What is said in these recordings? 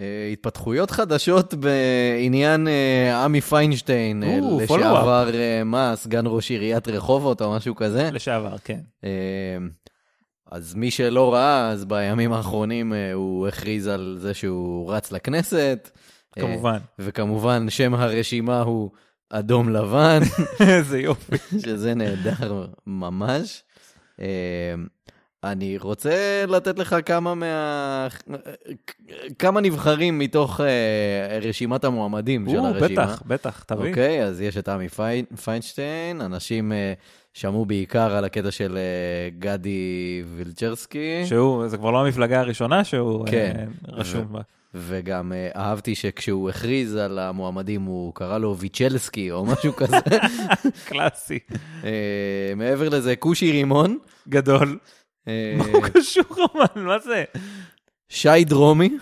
אה, התפתחויות חדשות בעניין אה, עמי פיינשטיין, אה, לשעבר, מה, סגן ראש עיריית רחובות או משהו כזה. לשעבר, כן. אז מי שלא ראה, אז בימים האחרונים הוא הכריז על זה שהוא רץ לכנסת. כמובן. וכמובן, שם הרשימה הוא אדום לבן, איזה יופי. שזה נהדר ממש. אני רוצה לתת לך כמה מה... כמה נבחרים מתוך אה, רשימת המועמדים של או, הרשימה. בטח, בטח, תביא. אוקיי, אז יש את עמי פי- פיינשטיין, אנשים אה, שמעו בעיקר על הקטע של אה, גדי וילצ'רסקי, שהוא, זה כבר לא המפלגה הראשונה שהוא כן. אה, רשום בה. וגם אה, אהבתי שכשהוא הכריז על המועמדים הוא קרא לו ויצ'לסקי או משהו כזה. קלאסי. מעבר לזה, כושי רימון, גדול. אה, מה הוא קשור אבל? מה זה? שי דרומי,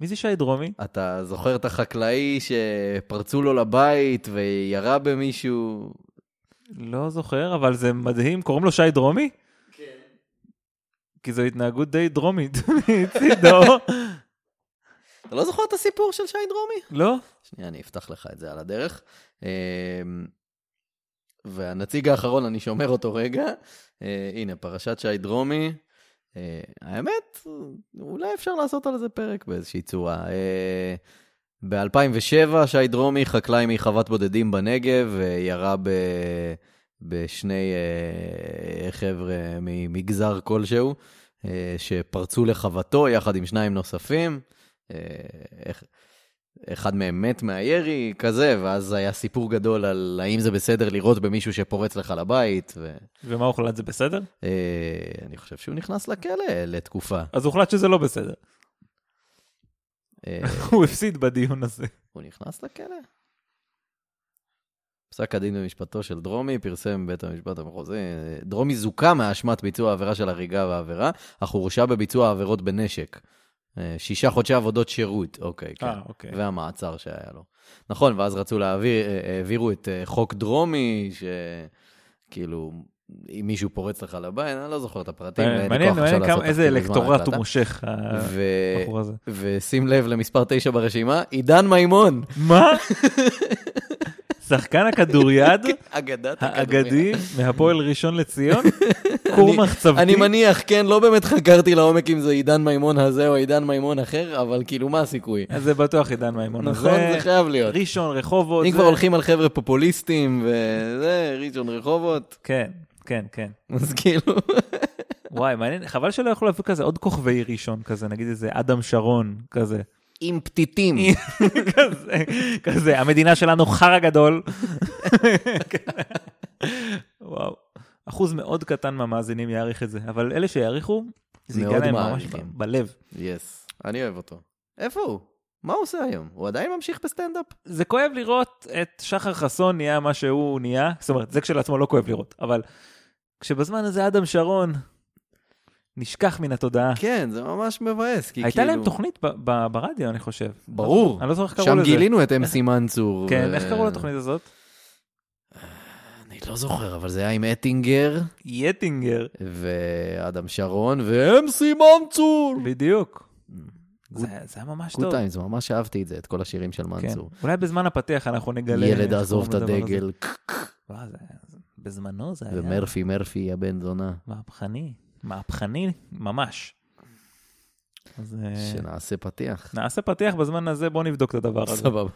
מי זה שי דרומי? אתה זוכר את החקלאי שפרצו לו לבית וירה במישהו? לא זוכר, אבל זה מדהים. קוראים לו שי דרומי? כן. כי זו התנהגות די דרומית מצידו. אתה לא זוכר את הסיפור של שי דרומי? לא? שנייה, אני אפתח לך את זה על הדרך. והנציג האחרון, אני שומר אותו רגע. אה, הנה, פרשת שי דרומי. אה, האמת, אולי אפשר לעשות על זה פרק באיזושהי צורה. אה, ב-2007, שי דרומי, חקלאי מחוות בודדים בנגב, אה, ירה ב... בשני אה, חבר'ה ממגזר כלשהו, אה, שפרצו לחוותו יחד עם שניים נוספים. אה, אחד מהם מת מהירי, כזה, ואז היה סיפור גדול על האם זה בסדר לירות במישהו שפורץ לך לבית, ואני ומה הוחלט זה בסדר? חושב שהוא נכנס לכלא לתקופה. אז הוחלט שזה לא בסדר. אה, הוא הפסיד בדיון הזה. הוא נכנס לכלא. פסק הדין במשפטו של דרומי פרסם בית המשפט המחוזי, דרומי זוכה מאשמת ביצוע העבירה של הריגה והעבירה, אך הורשע בביצוע עבירות בנשק. אה, שישה חודשי עבודות שירות, אוקיי, כן. אה, אוקיי. והמעצר שהיה לו. נכון, ואז רצו להעביר, אה, העבירו את אה, חוק דרומי, שכאילו, אם מישהו פורץ לך לבית, אני לא זוכר את הפרטים. מעניין מעניין כמה- איזה אלקטורט. הוא מושך. הבחור הזה. ושים לב למספר 9 ברשימה, עידן מימון. מה? שחקן הכדוריד אגדת. האגדי מהפועל ראשון לציון? כור מחצבתי? אני מניח, כן, לא באמת חקרתי לעומק אם זה עידן מימון הזה או עידן מימון אחר, אבל כאילו, מה הסיכוי? אז זה בטוח עידן מימון. נכון, זה חייב להיות. ראשון, רחובות. אם כבר הולכים על חבר'ה פופוליסטים וזה, ראשון רחובות, כן, כן, כן. אז כאילו... וואי, מעניין, חבל שלא יכלו להביא כזה עוד כוכבי ראשון כזה, נגיד איזה אדם שרון כזה. עם פתיתים. כזה, כזה, המדינה שלנו חרא גדול. וואו. אחוז מאוד קטן מהמאזינים יעריך את זה, אבל אלה שיעריכו, זה מאוד להם ממש בלב. yes, אני אוהב אותו. איפה הוא? מה הוא עושה היום? הוא עדיין ממשיך בסטנדאפ? זה כואב לראות את שחר חסון נהיה מה שהוא נהיה, זאת אומרת, זה כשלעצמו לא כואב לראות, אבל כשבזמן הזה אדם שרון נשכח מן התודעה. כן, זה ממש מבאס, כי הייתה כאילו... להם תוכנית ב- ב- ברדיו, אני חושב. ברור. אני לא זוכר איך קראו שם לזה. גילינו את אמסי מנצור. כן, ו- איך קראו לתוכנית הזאת? אני לא זוכר, אבל זה היה עם אטינגר, יטינגר. ואדם שרון, ואמסי מנצור. בדיוק. Good- זה זה היה ממש good טוב. times, ממש אהבתי את זה, את כל השירים של כן. מנצור. אולי בזמן הפתיח אנחנו נגלה... ילד עזוב את. הדגל, וואו, זה- זה- בזמנו זה היה ומרפי מרפי הבן זונה. מהפכני. מהפכני ממש. אז אה, שנעשה פתיח. נעשה פתיח בזמן הזה, בוא נבדוק את הדבר הזה. סבבה.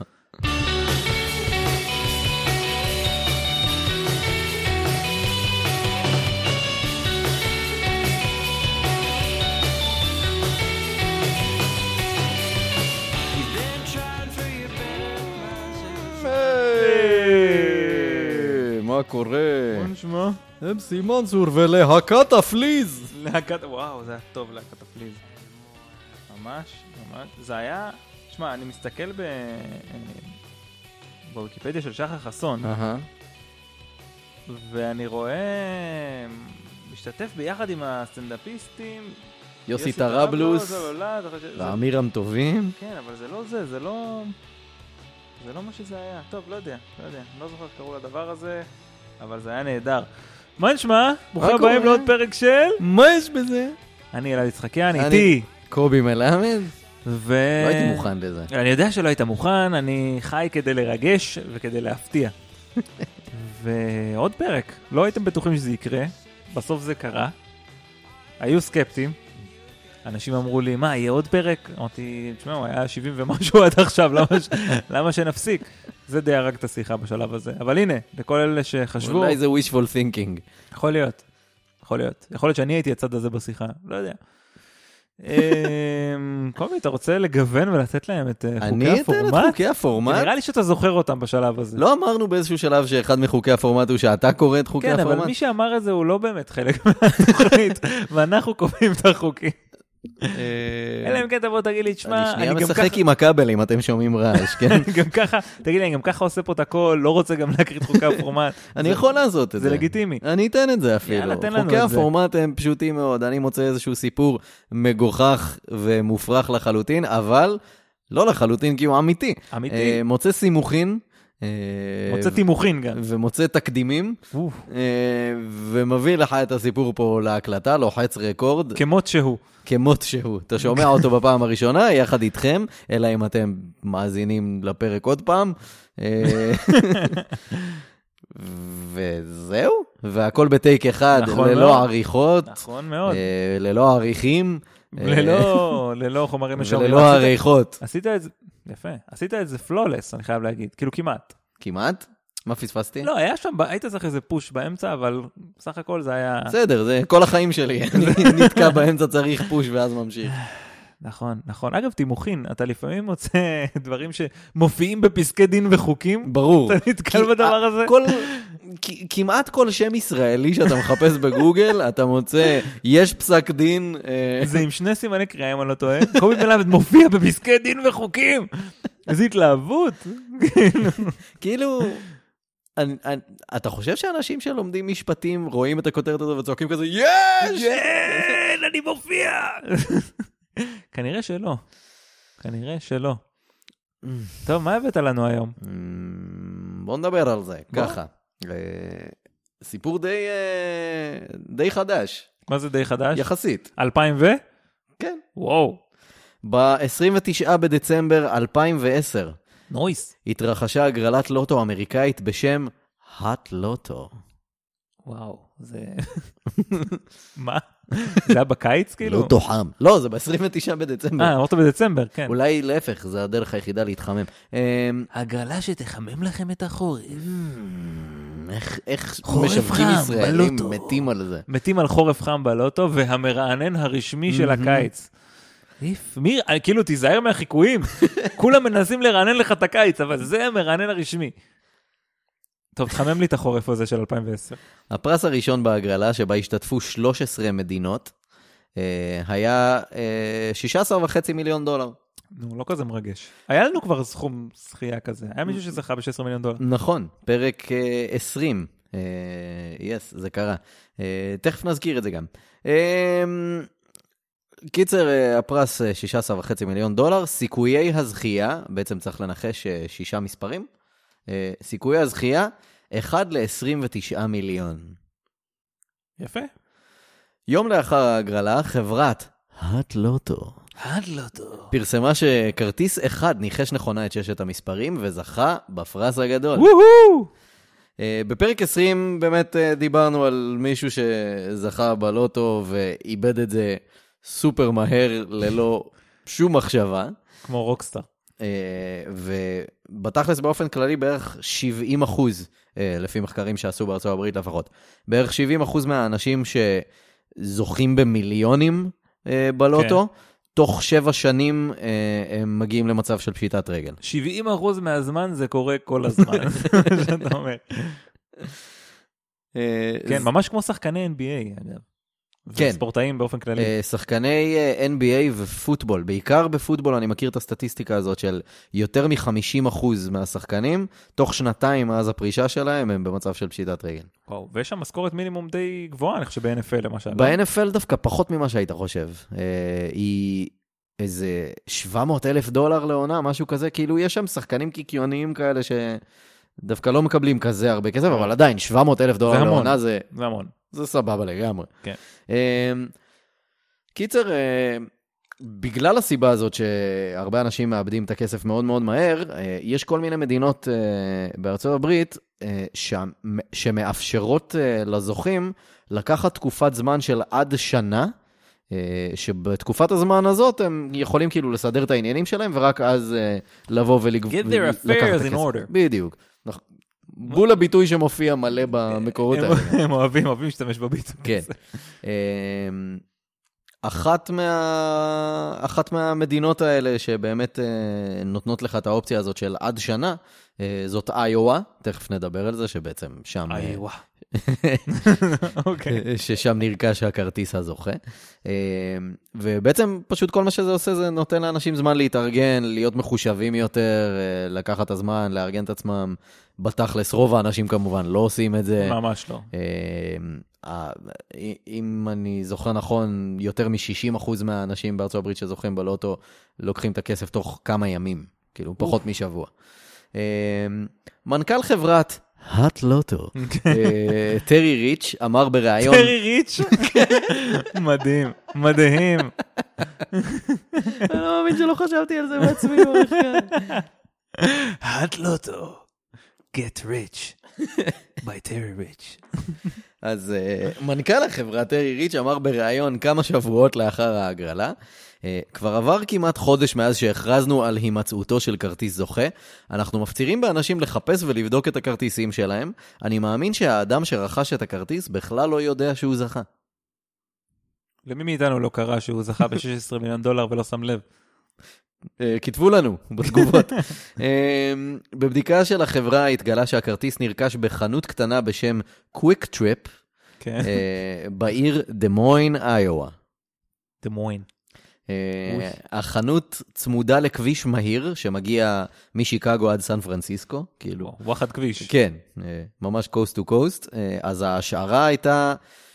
קורה? בוא נשמע. אמסי מנצור ולהקת הפליז. להקת, וואו, זה היה טוב להקת הפליז. ממש, ממש. זה היה, שמע, אני מסתכל ב... בוויקיפדיה של שחר חסון, אהה. ואני רואה... משתתף ביחד עם הסטנדאפיסטים. יוסי טראבלוס ואמירם טובים. כן, אבל זה לא זה, זה לא... זה לא מה שזה היה. טוב, לא יודע, לא יודע. לא זוכר איך קראו לדבר הזה, אבל זה היה נהדר. מה נשמע? ברוכים? הבאים לעוד פרק של... מה יש בזה? אני אלעד יצחקיאן, אני- איתי. קובי מלמד. ו... לא הייתי מוכן לזה. אני יודע שלא היית מוכן, אני חי כדי לרגש וכדי להפתיע. ועוד פרק, לא הייתם בטוחים שזה יקרה, בסוף זה קרה. היו סקפטיים. אנשים אמרו לי, מה, יהיה עוד פרק? אמרתי, תשמע, הוא היה 70 ומשהו עד עכשיו, למה, ש... למה שנפסיק? זה די הרג את השיחה בשלב הזה. אבל הנה, לכל אלה שחשבו, אולי זה wishful thinking. יכול להיות. יכול להיות. יכול להיות שאני הייתי הצד הזה בשיחה, לא יודע. אמ, קובי, אתה רוצה לגוון ולתת להם את אה, אני חוקי אתן את הפורמט? חוקי הפורמט? נראה לי שאתה זוכר אותם בשלב הזה. לא אמרנו באיזשהו שלב שאחד מחוקי הפורמט הוא שאתה קורא את חוקי כן, הפורמט? אבל מי שאמר את זה הוא לא באמת חלק מהתוכנית, ואנחנו קובעים את החוקים. אה, אלא אם כן תבוא תגיד לי, תשמע, אני שנייה אני גם משחק ככה, עם הכבלים, אתם שומעים רעש, כן? גם ככה, תגיד לי, אני גם ככה עושה פה את הכל, לא רוצה גם להקריא את חוקי הפורמט. אני יכול לעשות את זה זה. לגיטימי. אני אתן את זה אפילו. יאללה, תן לנו חוקי את זה. הפורמט הם פשוטים מאוד. אני מוצא איזשהו סיפור מגוחך ומופרך לחלוטין, אבל לא לחלוטין כי הוא אמיתי. אמיתי. אה, מוצא סימוכין. אה, מוצא תימוכין גם. ומוצא תקדימים, אה, ומביא לך את הסיפור פה להקלטה, לוחץ רקורד, כמות שהוא. כמות שהוא. אתה שומע אותו בפעם הראשונה, יחד איתכם, אלא אם אתם מאזינים לפרק עוד פעם. אה, וזהו, והכל בטייק אחד, נכון מאוד. ללא עריכות, נכון מאוד. ללא עריכים, ללא ללא חומרים משומרים. וללא עשית- עריכות. עשית את זה, יפה. עשית את זה פלולס, אני חייב להגיד. כאילו כמעט. כמעט? מה פספסתי? לא, היה שם, היית צריך איזה פוש באמצע, אבל בסך הכל זה היה... בסדר, זה כל החיים שלי. אני נתקע באמצע, צריך פוש ואז ממשיך. נכון, נכון. אגב, תימוכין, אתה לפעמים מוצא דברים שמופיעים בפסקי דין וחוקים. ברור. אתה נתקל בדבר הזה? כל, כמעט כל שם ישראלי שאתה מחפש בגוגל, אתה מוצא, יש פסק דין, אה, זה עם שני סימני קריאה, אם אני לא טועה. קובי מלמד מופיע בפסקי דין וחוקים. איזו התלהבות. כאילו, אני, אני, אתה חושב שאנשים שלומדים משפטים רואים את הכותרת הזו וצועקים כזה, יש! כן, אני מופיע. כנראה שלא. כנראה שלא. טוב, מה הבאת לנו היום? אמ, בוא נדבר על זה. ככה. אה, סיפור די, אה, די חדש, מה זה די חדש? יחסית. 2000 ו? כן. וואו. ב-29 בדצמבר 2010 נויס. התרחשה הגרלת לוטו אמריקאית בשם האט לוטו. וואו, זה... מה? זה היה בקיץ כאילו? לוטו חם. לא, זה ב-29 בדצמבר. אה, אמרת בדצמבר, כן. אולי להפך, זה הדרך היחידה להתחמם. אמ, הגרלה שתחמם לכם את החורף. איך- איך משווקים ישראלים בלוטו. מתים על זה. מתים על חורף חם בלוטו, והמרענן הרשמי של מהמם. הקיץ. איף, מי, אה, כאילו, תיזהר מהחיקויים. כולם מנסים לרענן לך את הקיץ, אבל זה המרענן הרשמי. טוב, תחמם לי את החורף הזה של 2010. הפרס הראשון בהגרלה, שבה השתתפו 13 מדינות, אה, היה אה, 16.5 מיליון דולר. נו, לא כזה מרגש. היה לנו כבר סכום זכייה כזה. היה מישהו שזכה ב-16 מיליון דולר. נכון, פרק אה, 20. יס, זה קרה. אה, תכף נזכיר את זה גם. אה, קיצר, אה, הפרס אה, 16.5 מיליון דולר, סיכויי הזכייה, בעצם צריך לנחש אה, שישה מספרים, אה, סיכויי הזכייה, 1 ל-29 מיליון. יפה. יום לאחר ההגרלה, חברת האט לוטו עד לא טוב. פרסמה שכרטיס אחד ניחש נכונה את ששת המספרים וזכה בפרס הגדול. וואו! אה, בפרק 20 באמת אה, דיברנו על מישהו שזכה בלוטו ואיבד את זה סופר מהר ללא שום מחשבה. כמו רוקסטאר. אה, ובתכלס באופן כללי בערך 70 אחוז, לפי מחקרים שעשו בארצות הברית לפחות, בערך 70 אחוז מהאנשים שזוכים במיליונים בלוטו, תוך שבע שנים אה, הם מגיעים למצב של פשיטת רגל. 70 אחוז מהזמן זה קורה כל הזמן, שאתה אומר. אה, כן, ממש כמו שחקני NBA, אגב. כן. וספורטאים באופן כללי. אה, שחקני אה, NBA ופוטבול, בעיקר בפוטבול אני מכיר את הסטטיסטיקה הזאת של יותר מ-50% מהשחקנים, תוך שנתיים מאז הפרישה שלהם הם במצב של פשיטת רגל. וואו, ויש שם משכורת מינימום די גבוהה, אני חושב, ב-NFL למשל. ב-NFL דווקא פחות ממה שהיית חושב. אה, היא איזה 700 אלף דולר לעונה, משהו כזה, כאילו יש שם שחקנים קיקיוניים כאלה שדווקא לא מקבלים כזה הרבה כסף, אבל עדיין 700 אלף דולר. לעונה זה... זה המון. זה סבבה לגמרי. כן. אמ, קיצר, אה, בגלל הסיבה הזאת שהרבה אנשים מאבדים את הכסף מאוד מאוד מהר, אה, יש כל מיני מדינות אה, בארצות הברית שמאפשרות לזוכים לקחת תקופת זמן של עד שנה, שבתקופת הזמן הזאת הם יכולים כאילו לסדר את העניינים שלהם, ורק אז לבוא ולקחת Get their את affairs in הכסף. order. בדיוק. בול הביטוי שמופיע מלא במקורות האלה. הם- אוהבים, אוהבים להשתמש בביטוי. כן. אמ, אחת, מה... אחת מהמדינות האלה שבאמת אה, נותנות לך את האופציה הזאת של עד שנה, אה, זאת איואה, תכף נדבר על זה, שבעצם שם... אה, איי, וואו. אוקיי. ששם נרכש הכרטיס הזוכה. אמ, ובעצם פשוט כל מה שזה עושה זה נותן לאנשים זמן להתארגן, להיות מחושבים יותר, אה, לקחת את הזמן, לארגן את עצמם. בתכלס, רוב האנשים כמובן לא עושים את זה. ממש לא. אם אני זוכר נכון, יותר מ-60% מהאנשים בארצות הברית שזוכים בלוטו לוקחים את הכסף תוך כמה ימים, כאילו פחות משבוע. מנכ"ל חברת האט לוטו, אה, טרי ריץ', אמר בריאיון, טרי ריץ'. מדהים, מדהים. אני לא מאמין שלא חשבתי על זה בעצמי. האט לוטו. Get rich. by טרי ריץ'. אז אה, מנכ"ל החברה טרי ריץ' אמר בריאיון כמה שבועות לאחר ההגרלה, כבר עבר כמעט חודש מאז שהכרזנו על הימצאותו של כרטיס זוכה. אנחנו מפצירים באנשים לחפש ולבדוק את הכרטיסים שלהם. אני מאמין שהאדם שרכש את הכרטיס בכלל לא יודע שהוא זכה. למי מאיתנו לא קרה שהוא זכה ב-16 מיליון דולר ולא שם לב? אה, כתבו לנו בתגובות. אה, בבדיקה של החברה התגלה שהכרטיס נרכש בחנות קטנה בשם Quick Trip כן. אה, בעיר דה מוין, איואה. דה מוין. אה, החנות צמודה לכביש מהיר שמגיע משיקגו עד סן פרנסיסקו, כאילו. וואחד כביש. כן, אה, ממש to coast. אה, אז ההשערה הייתה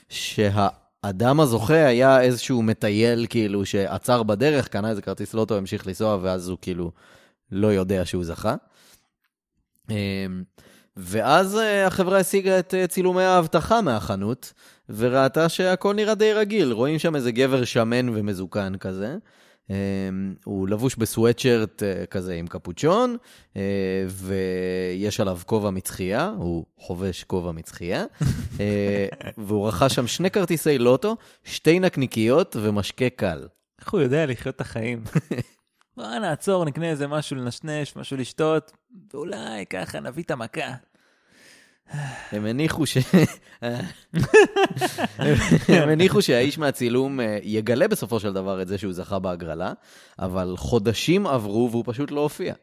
שהאדם הזוכה היה איזשהו מטייל, כאילו, שעצר בדרך, קנה איזה כרטיס לוטו, המשיך לנסוע, ואז הוא כאילו לא יודע שהוא זכה. אה, ואז החברה השיגה את צילומי האבטחה מהחנות, וראתה שהכל נראה די רגיל. רואים שם איזה גבר שמן ומזוקן כזה. אה, הוא לבוש בסוואטשרט אה, כזה עם קפוצ'ון, אה, ויש עליו כובע מצחייה, הוא חובש כובע מצחייה, והוא רכש שם שני כרטיסי לוטו, שתי נקניקיות ומשקה קל. איך הוא יודע לחיות את החיים? בוא נעצור, נקנה איזה משהו לנשנש, משהו לשתות, ואולי ככה נביא את המכה. הם הניחו ש... הם הניחו שהאיש מהצילום אה, יגלה בסופו של דבר את זה שהוא זכה בהגרלה, אבל חודשים עברו והוא פשוט לא הופיע.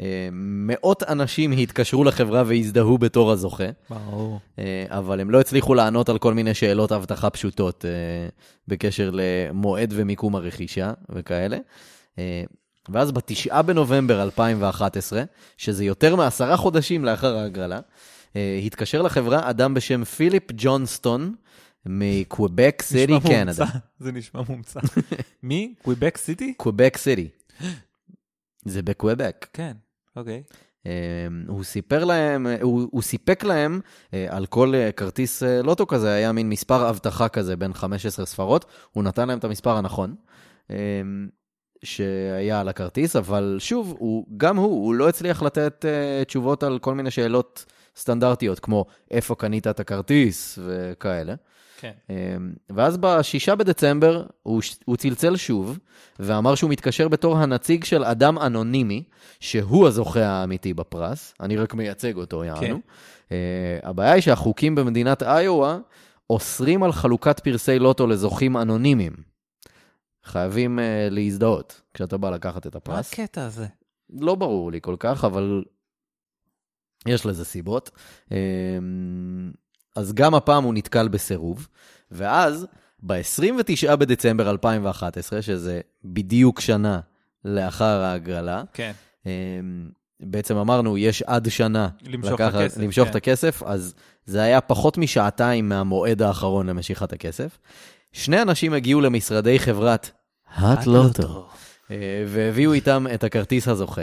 אה, מאות אנשים התקשרו לחברה והזדהו בתור הזוכה, ברור. אה, אבל הם לא הצליחו לענות על כל מיני שאלות אבטחה פשוטות בקשר למועד ומיקום הרכישה וכאלה. ואז בתשעה בנובמבר 2011, שזה יותר מעשרה חודשים לאחר ההגרלה, התקשר לחברה אדם בשם פיליפ ג'ונסטון מקוויבק סיטי, קנדה. מומצא, זה נשמע מומצא. מי? קוויבק סיטי? קוויבק סיטי. זה בקוויבק. כן, אוקיי. אה, הוא סיפר להם, אה, הוא, הוא סיפק להם אה, על כל אה, כרטיס אה, לוטו כזה, היה מין מספר אבטחה כזה בין 15 ספרות, הוא נתן להם את המספר הנכון. אה, שהיה על הכרטיס, אבל שוב, הוא, גם הוא, הוא לא הצליח לתת תשובות על כל מיני שאלות סטנדרטיות, כמו איפה קנית את הכרטיס וכאלה. כן. Um, ואז ב-6 בדצמבר הוא, הוא צלצל שוב, ואמר שהוא מתקשר בתור הנציג של אדם אנונימי, שהוא הזוכה האמיתי בפרס, אני רק מייצג אותו, יענו. כן. Uh, הבעיה היא שהחוקים במדינת איואה אוסרים על חלוקת פרסי לוטו לזוכים אנונימיים. חייבים uh, להזדהות כשאתה בא לקחת את מה הפרס. הקטע הזה? לא ברור לי כל כך, אבל יש לזה סיבות. אמ, אז גם הפעם הוא נתקל בסירוב, ואז ב-29 בדצמבר 2011, שזה בדיוק שנה לאחר ההגרלה, כן. אמ, בעצם אמרנו, יש עד שנה למשוך את הכסף, למשוך כן. את הכסף, אז זה היה פחות משעתיים מהמועד האחרון למשיכת הכסף. שני אנשים הגיעו למשרדי חברת האט לוטו. אה, והביאו איתם את הכרטיס הזוכה.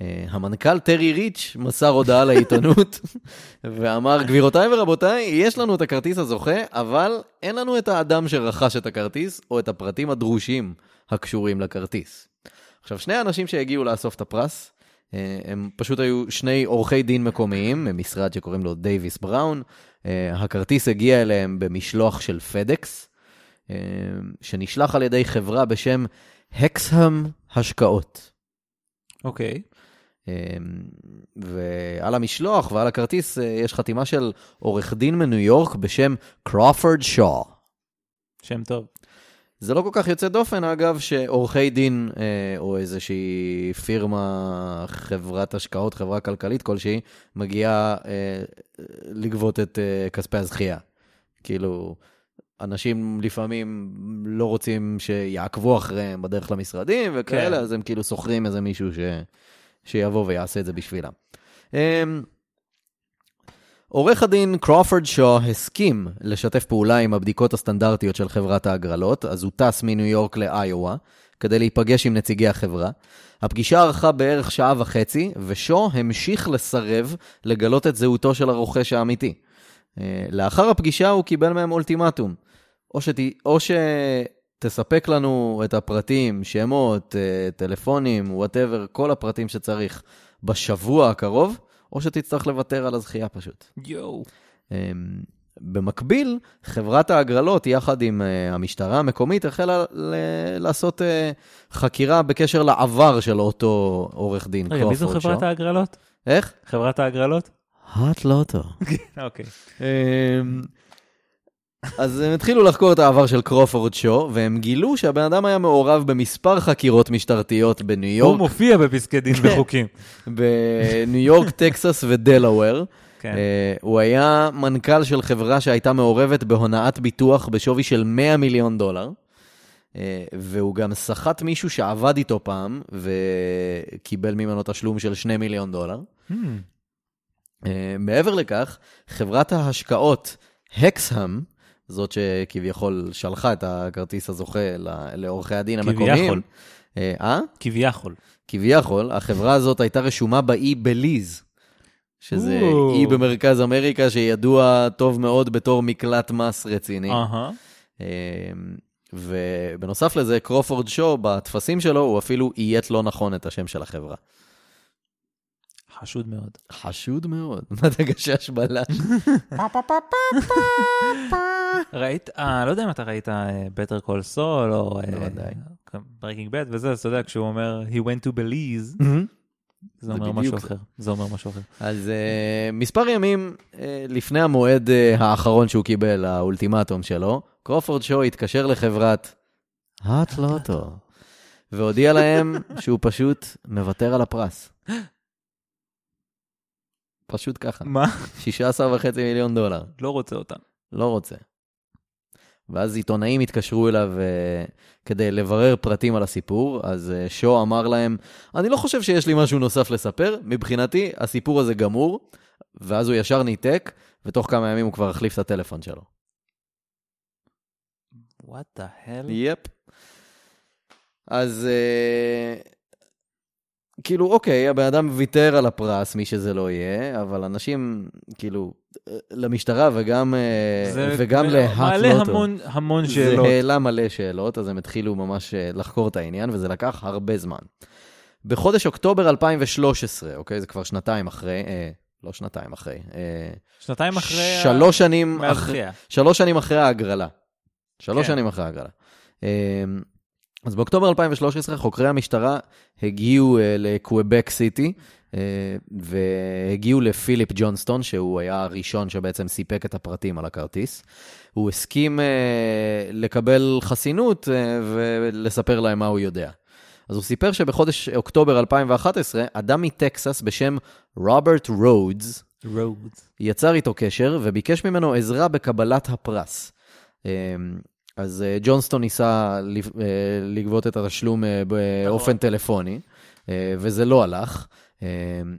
אה, המנכ"ל טרי ריץ' מסר הודעה לעיתונות ואמר, גבירותיי ורבותיי, יש לנו את הכרטיס הזוכה, אבל אין לנו את האדם שרכש את הכרטיס או את הפרטים הדרושים הקשורים לכרטיס. עכשיו, שני האנשים שהגיעו לאסוף את הפרס, אה, הם פשוט היו שני עורכי דין מקומיים, ממשרד שקוראים לו דייוויס בראון. אה, הכרטיס הגיע אליהם במשלוח של פדקס, שנשלח על ידי חברה בשם הקסהם השקעות. אוקיי. ועל המשלוח ועל הכרטיס יש חתימה של עורך דין מניו יורק בשם קרופורד שואו. שם טוב. זה לא כל כך יוצא דופן, אגב, שעורכי דין אה, או איזושהי פירמה, חברת השקעות, חברה כלכלית כלשהי, מגיעה אה, לגבות את אה, כספי הזכייה. כאילו, אנשים לפעמים לא רוצים שיעקבו אחריהם בדרך למשרדים וכאלה, כן. אז הם כאילו שוכרים איזה מישהו ש... שיבוא ויעשה את זה בשבילם. אה, עורך הדין קרופורד שו הסכים לשתף פעולה עם הבדיקות הסטנדרטיות של חברת ההגרלות, אז הוא טס מניו יורק לאיואה כדי להיפגש עם נציגי החברה. הפגישה ארכה בערך שעה וחצי, ושו המשיך לסרב לגלות את זהותו של הרוכש האמיתי. אה, לאחר הפגישה הוא קיבל מהם אולטימטום. או, שת... או שתספק לנו את הפרטים, שמות, אה, טלפונים, whatever, כל הפרטים שצריך בשבוע הקרוב, או שתצטרך לוותר על הזכייה פשוט. יואו. אמ, במקביל, חברת ההגרלות, יחד עם uh, המשטרה המקומית, החלה ל- לעשות uh, חקירה בקשר לעבר של אותו עורך דין. רגע, מי זו חברת ההגרלות? איך? חברת ההגרלות? האט לוטו. אוקיי. אז הם התחילו לחקור את העבר של קרופורד שו, והם גילו שהבן אדם היה מעורב במספר חקירות משטרתיות בניו יורק. הוא מופיע בפסקי דין וחוקים. בניו יורק, טקסס ודלאוור. כן. Uh, הוא היה מנכ"ל של חברה שהייתה מעורבת בהונאת ביטוח בשווי של 100 מיליון דולר, uh, והוא גם סחט מישהו שעבד איתו פעם וקיבל ממנו תשלום של 2 מיליון דולר. Hmm. Uh, מעבר לכך, חברת ההשקעות הקסהם, זאת שכביכול שלחה את הכרטיס הזוכה לעורכי הדין המקומיים. כביכול. אה? כביכול. כביכול, החברה הזאת הייתה רשומה באי בליז, שזה או. אי במרכז אמריקה שידוע טוב מאוד בתור מקלט מס רציני. Uh-huh. ובנוסף לזה, קרופורד שו, בטפסים שלו, הוא אפילו אייט לא נכון את השם של החברה. חשוד מאוד. חשוד מאוד. מה אתה גשש בלש? ראית, אה, לא יודע אם אתה ראית Better Call Saul, או... לא, ודאי. Breaking Bad וזה, אז אתה יודע, כשהוא אומר, he went to Belize, זה אומר משהו אחר. זה אומר משהו אחר. אז מספר ימים לפני המועד האחרון שהוא קיבל, האולטימטום שלו, קרופורד שו התקשר לחברת Hot Lotto, והודיע להם שהוא פשוט מוותר על הפרס. פשוט ככה. מה? 16 וחצי מיליון דולר. לא רוצה אותם. לא רוצה. ואז עיתונאים התקשרו אליו uh, כדי לברר פרטים על הסיפור, אז uh, שו אמר להם, אני לא חושב שיש לי משהו נוסף לספר, מבחינתי הסיפור הזה גמור, ואז הוא ישר ניתק, ותוך כמה ימים הוא כבר החליף את הטלפון שלו. What the hell? יפ. Yep. אז uh, כאילו, אוקיי, הבן אדם ויתר על הפרס, מי שזה לא יהיה, אבל אנשים, כאילו, למשטרה וגם, אה, וגם להאט מעלה המון, המון שאלות. זה העלה מלא שאלות, אז הם התחילו ממש אה, לחקור את העניין, וזה לקח הרבה זמן. בחודש אוקטובר 2013, אוקיי, זה כבר שנתיים אחרי, אה, לא שנתיים אחרי. אה, שנתיים אחרי... שלוש שנים אחרי, שלוש שנים אחרי ההגרלה. שלוש כן. שנים אחרי ההגרלה. אה, אז באוקטובר 2013 חוקרי המשטרה הגיעו אה, לקוובק סיטי אה, והגיעו לפיליפ ג'ונסטון, שהוא היה הראשון שבעצם סיפק את הפרטים על הכרטיס. הוא הסכים אה, לקבל חסינות אה, ולספר להם מה הוא יודע. אז הוא סיפר שבחודש אוקטובר 2011, אדם מטקסס בשם רוברט רודס, יצר איתו קשר וביקש ממנו עזרה בקבלת הפרס. אז uh, ג'ונסטון ניסה uh, לגבות את התשלום uh, באופן. טלפוני, וזה לא הלך.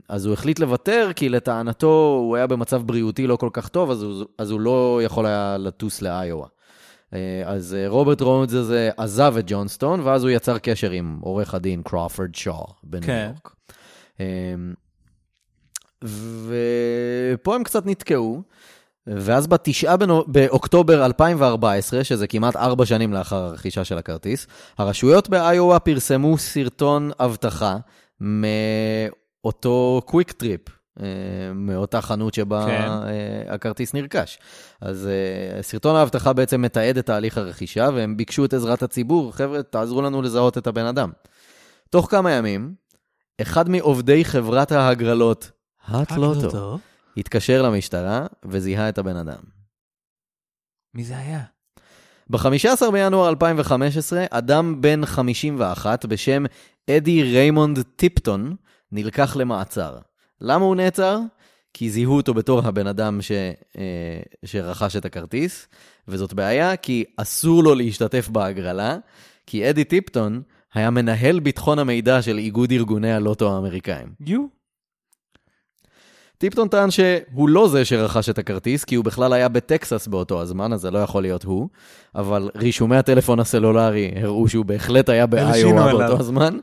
אז הוא החליט לוותר, כי לטענתו הוא היה במצב בריאותי לא כל כך טוב, אז הוא, אז הוא לא יכול היה לטוס לאיואה. אז רוברט רונדס הזה עזב את ג'ונסטון, ואז הוא יצר קשר עם עורך הדין קרופורד שואו בניו כן. יורק. ופה הם קצת נתקעו, ואז בתשעה בנו... באוקטובר 2014, שזה כמעט ארבע שנים לאחר הרכישה של הכרטיס, הרשויות באיואה פרסמו סרטון אבטחה מאותו QuikTrip. אה, מאותה חנות שבה כן. כן. הכרטיס נרכש. אז אה, סרטון האבטחה בעצם מתעד את תהליך הרכישה, והם ביקשו את עזרת הציבור, חבר'ה, תעזרו לנו לזהות את הבן אדם. תוך כמה ימים, אחד מעובדי חברת ההגרלות, ה Hot Lotto, התקשר למשטרה וזיהה את הבן אדם. מי זה היה? ב-15 בינואר 2015, אדם בן 51 בשם אדי ריימונד טיפטון נלקח למעצר. למה הוא נעצר? כי זיהו אותו בתור הבן אדם ש, אה, שרכש את הכרטיס, וזאת בעיה כי אסור לו להשתתף בהגרלה, כי אדי טיפטון היה מנהל ביטחון המידע של איגוד ארגוני הלוטו האמריקאים. יו. טיפטון טען שהוא לא זה שרכש את הכרטיס, כי הוא בכלל היה בטקסס באותו הזמן, אז זה לא יכול להיות הוא, אבל רישומי הטלפון הסלולרי הראו שהוא בהחלט היה באיואה. באותו הזמן.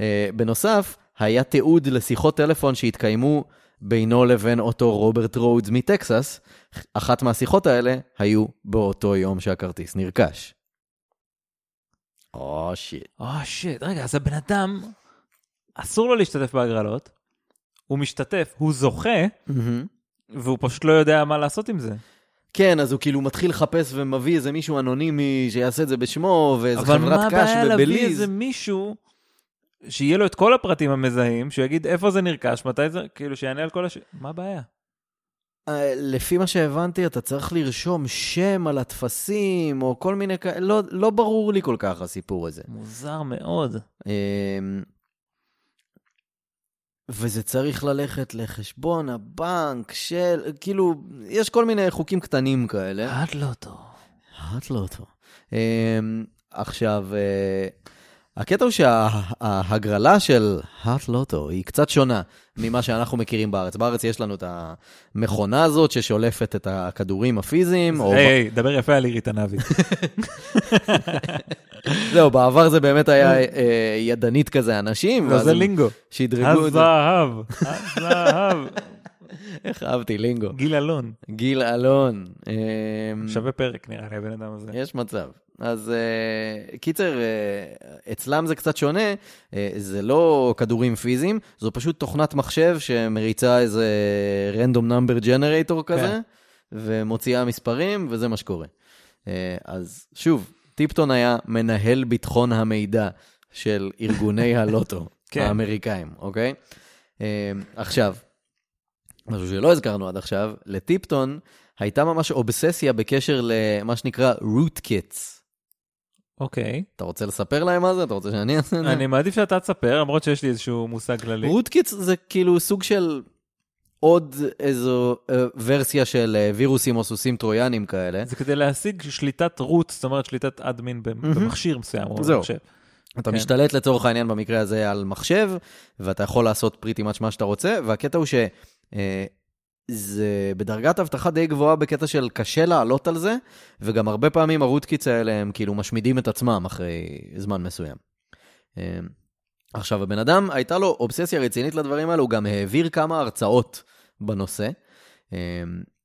אה, בנוסף, היה תיעוד לשיחות טלפון שהתקיימו בינו לבין אותו רוברט רודס מטקסס. אחת מהשיחות האלה היו באותו יום שהכרטיס נרכש. oh shit. oh shit, רגע, אז הבן אדם, אסור לו להשתתף בהגרלות, הוא משתתף, הוא זוכה, והוא פשוט לא יודע מה לעשות עם זה. כן, אז הוא כאילו מתחיל לחפש ומביא איזה מישהו אנונימי שיעשה את זה בשמו, ואיזה אבל חברת מה קש הבעיה להביא. איזה מישהו שיהיה לו את כל הפרטים המזהים, שהוא יגיד איפה זה נרכש, מתי זה, כאילו שיענה על כל הש... מה הבעיה? אה, לפי מה שהבנתי, אתה צריך לרשום שם על הטפסים, או כל מיני כאלה, לא, לא ברור לי כל כך הסיפור הזה. מוזר מאוד. וזה צריך ללכת לחשבון הבנק של, כאילו, יש כל מיני חוקים קטנים כאלה. עד לא טוב. את לא טוב. אמ, עכשיו, אה, הקטע הוא שההגרלה של האט לוטו היא קצת שונה ממה שאנחנו מכירים בארץ. בארץ יש לנו את המכונה הזאת ששולפת את הכדורים הפיזיים. היי, היי, דבר יפה על עירית ענבי. זהו, בעבר זה באמת היה אה, ידנית כזה אנשים. לא, זה לינגו. שדרגו את זה. הזהב, הזהב. איך אהבתי, לינגו. גיל אלון. גיל אלון. אמ, שווה פרק נראה לי הבן אדם הזה. יש מצב. אז uh, קיצר, uh, אצלם זה קצת שונה, uh, זה לא כדורים פיזיים, זו פשוט תוכנת מחשב שמריצה איזה random number generator כזה, כן. ומוציאה מספרים, וזה מה שקורה. Uh, אז שוב, טיפטון היה מנהל ביטחון המידע של ארגוני הלוטו כן. האמריקאים, אוקיי? Uh, עכשיו, משהו שלא הזכרנו עד עכשיו, לטיפטון הייתה ממש אובססיה בקשר למה שנקרא root kits. אוקיי. אתה רוצה לספר להם מה זה? אתה רוצה שאני אעשה את זה? אני מעדיף שאתה תספר, למרות שיש לי איזשהו מושג כללי. kits זה כאילו סוג של עוד איזו אה, ורסיה של אה, וירוסים או סוסים טרויאנים כאלה. זה כדי להשיג שליטת רוץ, זאת אומרת שליטת אדמין במכשיר מסוים. או זהו. במחשב. אתה כן. משתלט לצורך העניין במקרה הזה על מחשב, ואתה יכול לעשות פריטי מאץ' מה שאתה רוצה, והקטע הוא שזה בדרגת אבטחה די גבוהה בקטע של קשה לעלות על זה, וגם הרבה פעמים הרוטקיץ האלה הם כאילו משמידים את עצמם אחרי זמן מסוים. אה, עכשיו, הבן אדם, הייתה לו אובססיה רצינית לדברים האלו, הוא גם העביר כמה הרצאות בנושא. אה,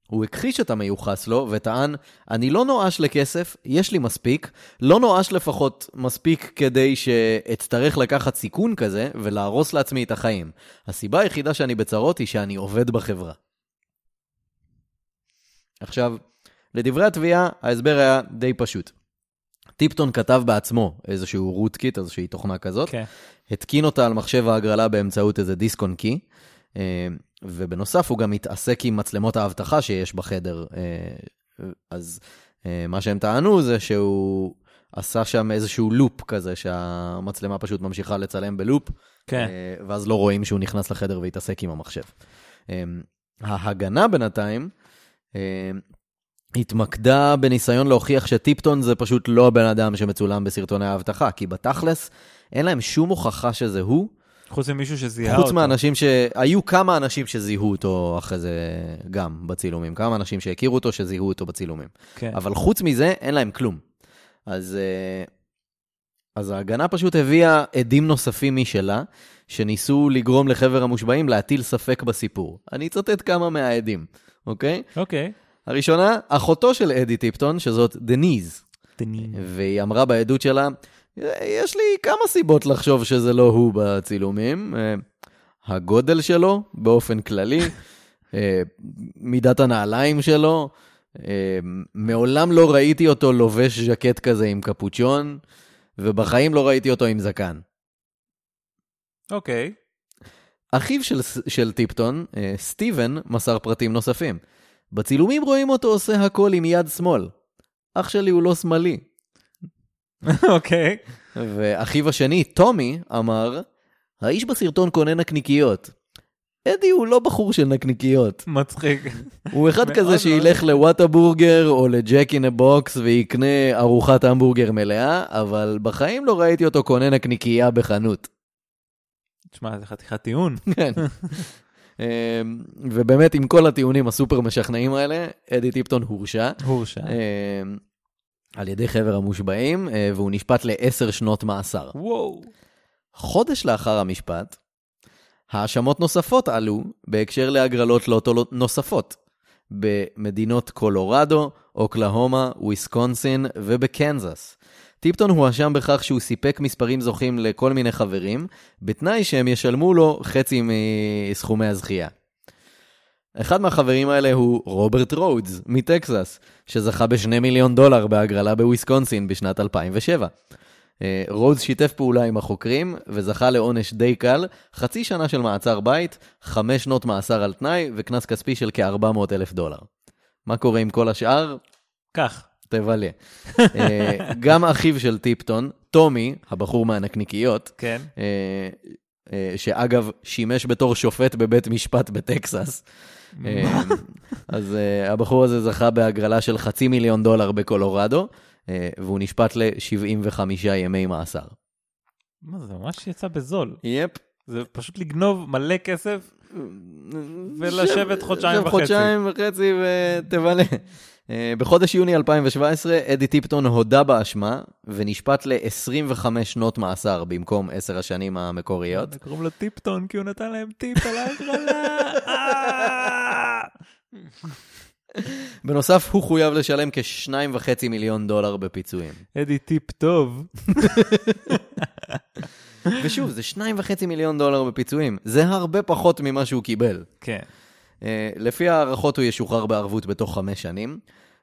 הוא הכחיש את המיוחס לו וטען, אני לא נואש לכסף, יש לי מספיק, לא נואש לפחות מספיק כדי שאצטרך לקחת סיכון כזה ולהרוס לעצמי את החיים. הסיבה היחידה שאני בצרות היא שאני עובד בחברה. עכשיו, לדברי התביעה, ההסבר היה די פשוט. טיפטון כתב בעצמו איזשהו רוטקיט, איזושהי תוכנה כזאת, כן. התקין אותה על מחשב ההגרלה באמצעות איזה דיסק און קי, ובנוסף הוא גם מתעסק עם מצלמות האבטחה שיש בחדר. אה, אז אה, מה שהם טענו זה שהוא עשה שם איזשהו לופ כזה, שהמצלמה פשוט ממשיכה לצלם בלופ, כן. אה, ואז לא רואים שהוא נכנס לחדר והתעסק עם המחשב. ההגנה בינתיים התמקדה בניסיון להוכיח שטיפטון זה פשוט לא הבן אדם שמצולם בסרטוני האבטחה, כי בתכלס אין להם שום הוכחה שזה הוא, חוץ ממישהו שזיהה אותו. חוץ מהאנשים ש... היו כמה אנשים שזיהו אותו אחרי זה גם בצילומים, כמה אנשים שהכירו אותו שזיהו אותו בצילומים. כן. אבל חוץ מזה, אין להם כלום. אז, אה, אז ההגנה פשוט הביאה עדים נוספים משלה, שניסו לגרום לחבר המושבעים להטיל ספק בסיפור. אני אצטט כמה מהעדים, אוקיי? אוקיי. הראשונה, אחותו של אדי טיפטון, שזאת דניז, והיא אמרה בעדות שלה, יש לי כמה סיבות לחשוב שזה לא הוא בצילומים. אה, הגודל שלו, באופן כללי, אה, מידת הנעליים שלו, אה, מעולם לא ראיתי אותו לובש ז'קט כזה עם קפוצ'ון, ובחיים לא ראיתי אותו עם זקן. אוקיי. אחיו של, של טיפטון, סטיבן, מסר פרטים נוספים. בצילומים רואים אותו עושה הכל עם יד שמאל. אח שלי הוא לא שמאלי. אוקיי. ואחיו השני, טומי, אמר, האיש בסרטון קונה נקניקיות. אדי הוא לא בחור של נקניקיות. מצחיק. הוא אחד כזה. שילך ל Whataburger או ל Jack in Box ויקנה ארוחת המבורגר מלאה, אבל בחיים לא ראיתי אותו קונה נקניקייה בחנות. תשמע, זה חתיכת טיעון. כן. אמ, ובאמת, עם כל הטיעונים הסופר משכנעים האלה, אדי טיפטון הורשע. הורשע. אמ, על ידי חבר המושבעים, אה, והוא נשפט לעשר שנות מאסר. וואו. חודש לאחר המשפט, האשמות נוספות עלו בהקשר להגרלות לוטו נוספות במדינות קולורדו, אוקלהומה, וויסקונסין ובקנזס. טיפטון הואשם בכך שהוא סיפק מספרים זוכים לכל מיני חברים, בתנאי שהם ישלמו לו חצי מסכומי הזכייה. אחד מהחברים האלה הוא רוברט רודס מטקסס, שזכה בשני מיליון דולר בהגרלה בוויסקונסין בשנת 2007. אה, רודס שיתף פעולה עם החוקרים וזכה לעונש די קל, חצי שנה של מעצר בית, חמש שנות מאסר על תנאי וקנס כספי של כ-400 אלף דולר. מה קורה עם כל השאר? כך. תבלה. אה, גם אחיו של טיפטון, טומי, הבחור מהנקניקיות, כן. אה, אה, שאגב שימש בתור שופט בבית משפט בטקסס. אה, אז הבחור הזה זכה בהגרלה של חצי מיליון דולר בקולורדו, והוא נשפט ל-75 ימי מאסר. מה זה ממש יצא בזול. יפ. זה פשוט לגנוב מלא כסף ולשבת חודשיים וחצי. חודשיים וחצי ותבלה. אה, בחודש יוני 2017, אדי טיפטון הודה באשמה ונשפט ל-25 שנות מאסר במקום 10 השנים המקוריות. קוראים לו טיפטון כי הוא נתן להם טיפ על ההגרלה. בנוסף, הוא חויב לשלם כ-2.5 מיליון דולר בפיצויים. אדי טיפ טוב. ושוב, זה 2.5 מיליון דולר בפיצויים. זה הרבה פחות ממה שהוא קיבל. כן. אה, לפי הערכות הוא ישוחרר בערבות בתוך חמש שנים.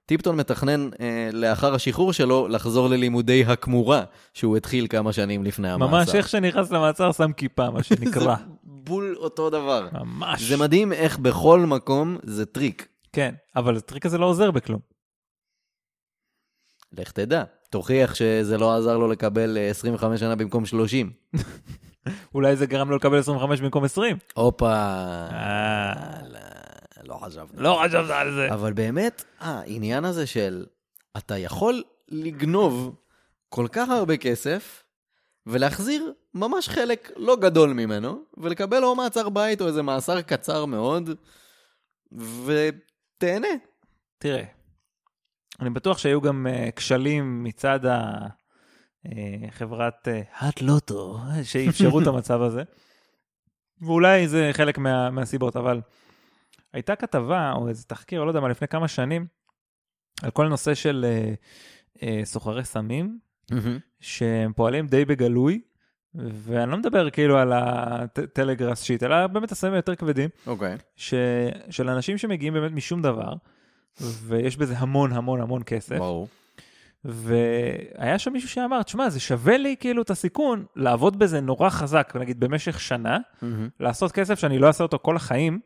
טיפטון מתכנן אה, לאחר השחרור שלו לחזור ללימודי הכמורה שהוא התחיל כמה שנים לפני המאסר. ממש איך שנכנס למעצר שם כיפה, מה שנקרא. זה בול אותו דבר. ממש. זה מדהים איך בכל מקום זה טריק. כן, אבל הטריק הזה לא עוזר בכלום. לך תדע, תוכיח שזה לא עזר לו לקבל אה, 25 שנה במקום 30. אולי זה גרם לו לקבל 25 במקום 20. הופה. אה. לא, לא חשבתי. לא חשבת על זה. אבל באמת, העניין הזה של אתה יכול לגנוב כל כך הרבה כסף ולהחזיר ממש חלק לא גדול ממנו, ולקבל או מעצר בית או איזה מאסר קצר מאוד, ותהנה. תראה, אני בטוח שהיו גם אה, כשלים מצד ה- אה, חברת האט לוטו, שאפשרו את המצב הזה. ואולי זה חלק מה, מהסיבות, אבל הייתה כתבה או איזה תחקיר, לא יודע מה, לפני כמה שנים, על כל הנושא של אה, אה, סוחרי סמים, שהם פועלים די בגלוי, ואני לא מדבר כאילו על הטלגראס שיט, אלא באמת הסמים היותר כבדים, אוקיי. ש... של אנשים שמגיעים באמת משום דבר, ויש בזה המון המון המון כסף. ברור. והיה שם מישהו שאמר, תשמע, זה שווה לי כאילו את הסיכון לעבוד בזה נורא חזק, נגיד במשך שנה, לעשות כסף שאני לא אעשה אותו כל החיים,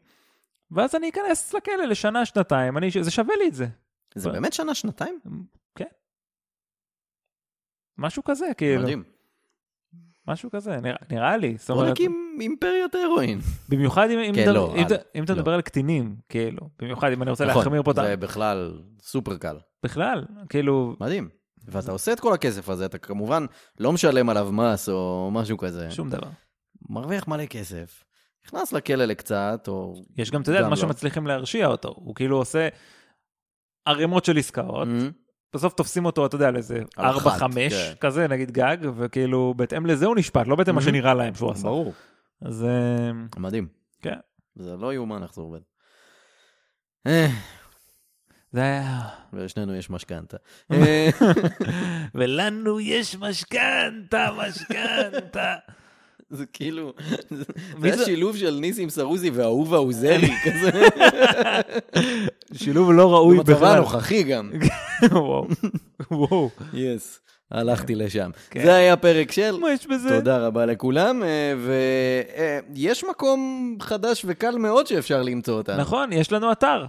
ואז אני אכנס לכלא לשנה, שנתיים, אני, זה שווה לי את זה. זה באמת שנה-שנתיים? כן. משהו כזה, כאילו. מדהים. משהו כזה, נראה, נראה לי. בוא אומרת, נקים אימפריית הרואין. במיוחד אם, אם, כן, לא, אם, אם אתה לא. מדבר על קטינים, כאילו. במיוחד אם אני רוצה נכון, להחמיר פה את ה... זה בכלל סופר קל. בכלל, כאילו, מדהים. ואתה עושה את כל הכסף הזה, אתה כמובן לא משלם עליו מס או משהו כזה. שום דבר. מרוויח מלא כסף, נכנס לכלא לקצת, או... יש גם, אתה יודע, מה לא. שמצליחים להרשיע אותו. הוא כאילו עושה ערימות של עסקאות, Mhm. בסוף תופסים אותו, אתה יודע, על 4-5 אחת, כן. כזה, נגיד גג, וכאילו, בהתאם לזה הוא נשפט, לא בהתאם Mhm. שנראה להם שהוא עשה. ברור. אז אה, מדהים. כן. זה לא יאומן איך זה עובד. אה, זה היה... ולשנינו יש משכנתה. אה, ולנו יש משכנתה, משכנתה. זה כאילו, זה? השילוב של ניסים סרוסי ואהובה עוזרי, כזה, שילוב לא ראוי במצבה בכלל. הנוכחי גם. וואו. וואו. יס, הלכתי לשם. כן. זה היה פרק של... מה יש בזה? תודה רבה לכולם, ויש מקום חדש וקל מאוד שאפשר למצוא אותנו. נכון, יש לנו אתר.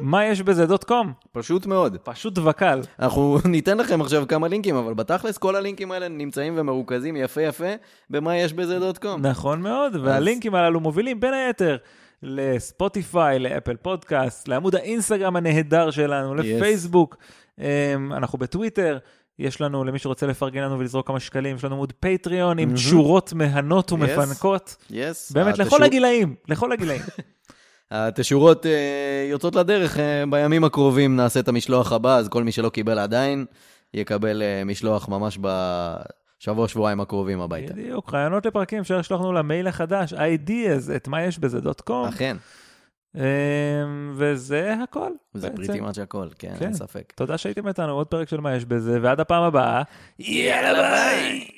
מה יש בזה דוט קום? פשוט מאוד. פשוט וקל. אנחנו ניתן לכם עכשיו כמה לינקים, אבל בתכלס כל הלינקים האלה נמצאים ומרוכזים יפה יפה במה יש בזה דוט קום. נכון מאוד, והלינקים הללו מובילים בין היתר לספוטיפיי, לאפל פודקאסט, לעמוד האינסטגרם הנהדר שלנו, לפייסבוק, אמ, אנחנו בטוויטר. יש לנו, למי שרוצה לפרגן לנו ולזרוק כמה שקלים, יש לנו עמוד פטריון עם. תשורות מהנות ומפנקות. יס. באמת, לכל הגילאים, לכל הגילאים. התשורות אה, יוצאות לדרך, אה, בימים הקרובים נעשה את המשלוח הבא, אז כל מי שלא קיבל עדיין, יקבל אה, משלוח ממש בשבוע, שבועיים הקרובים הביתה. בדיוק, רעיונות לפרקים אפשר לשלוח לנו למייל החדש, ideas, את מה יש בזה דוט קום. אכן, וזה הכל. זה. פריטי מאץ' הכל, כן, כן. אין ספק. תודה שהייתם איתנו, עוד פרק של מה יש בזה, ועד הפעם הבאה, יאללה ביי!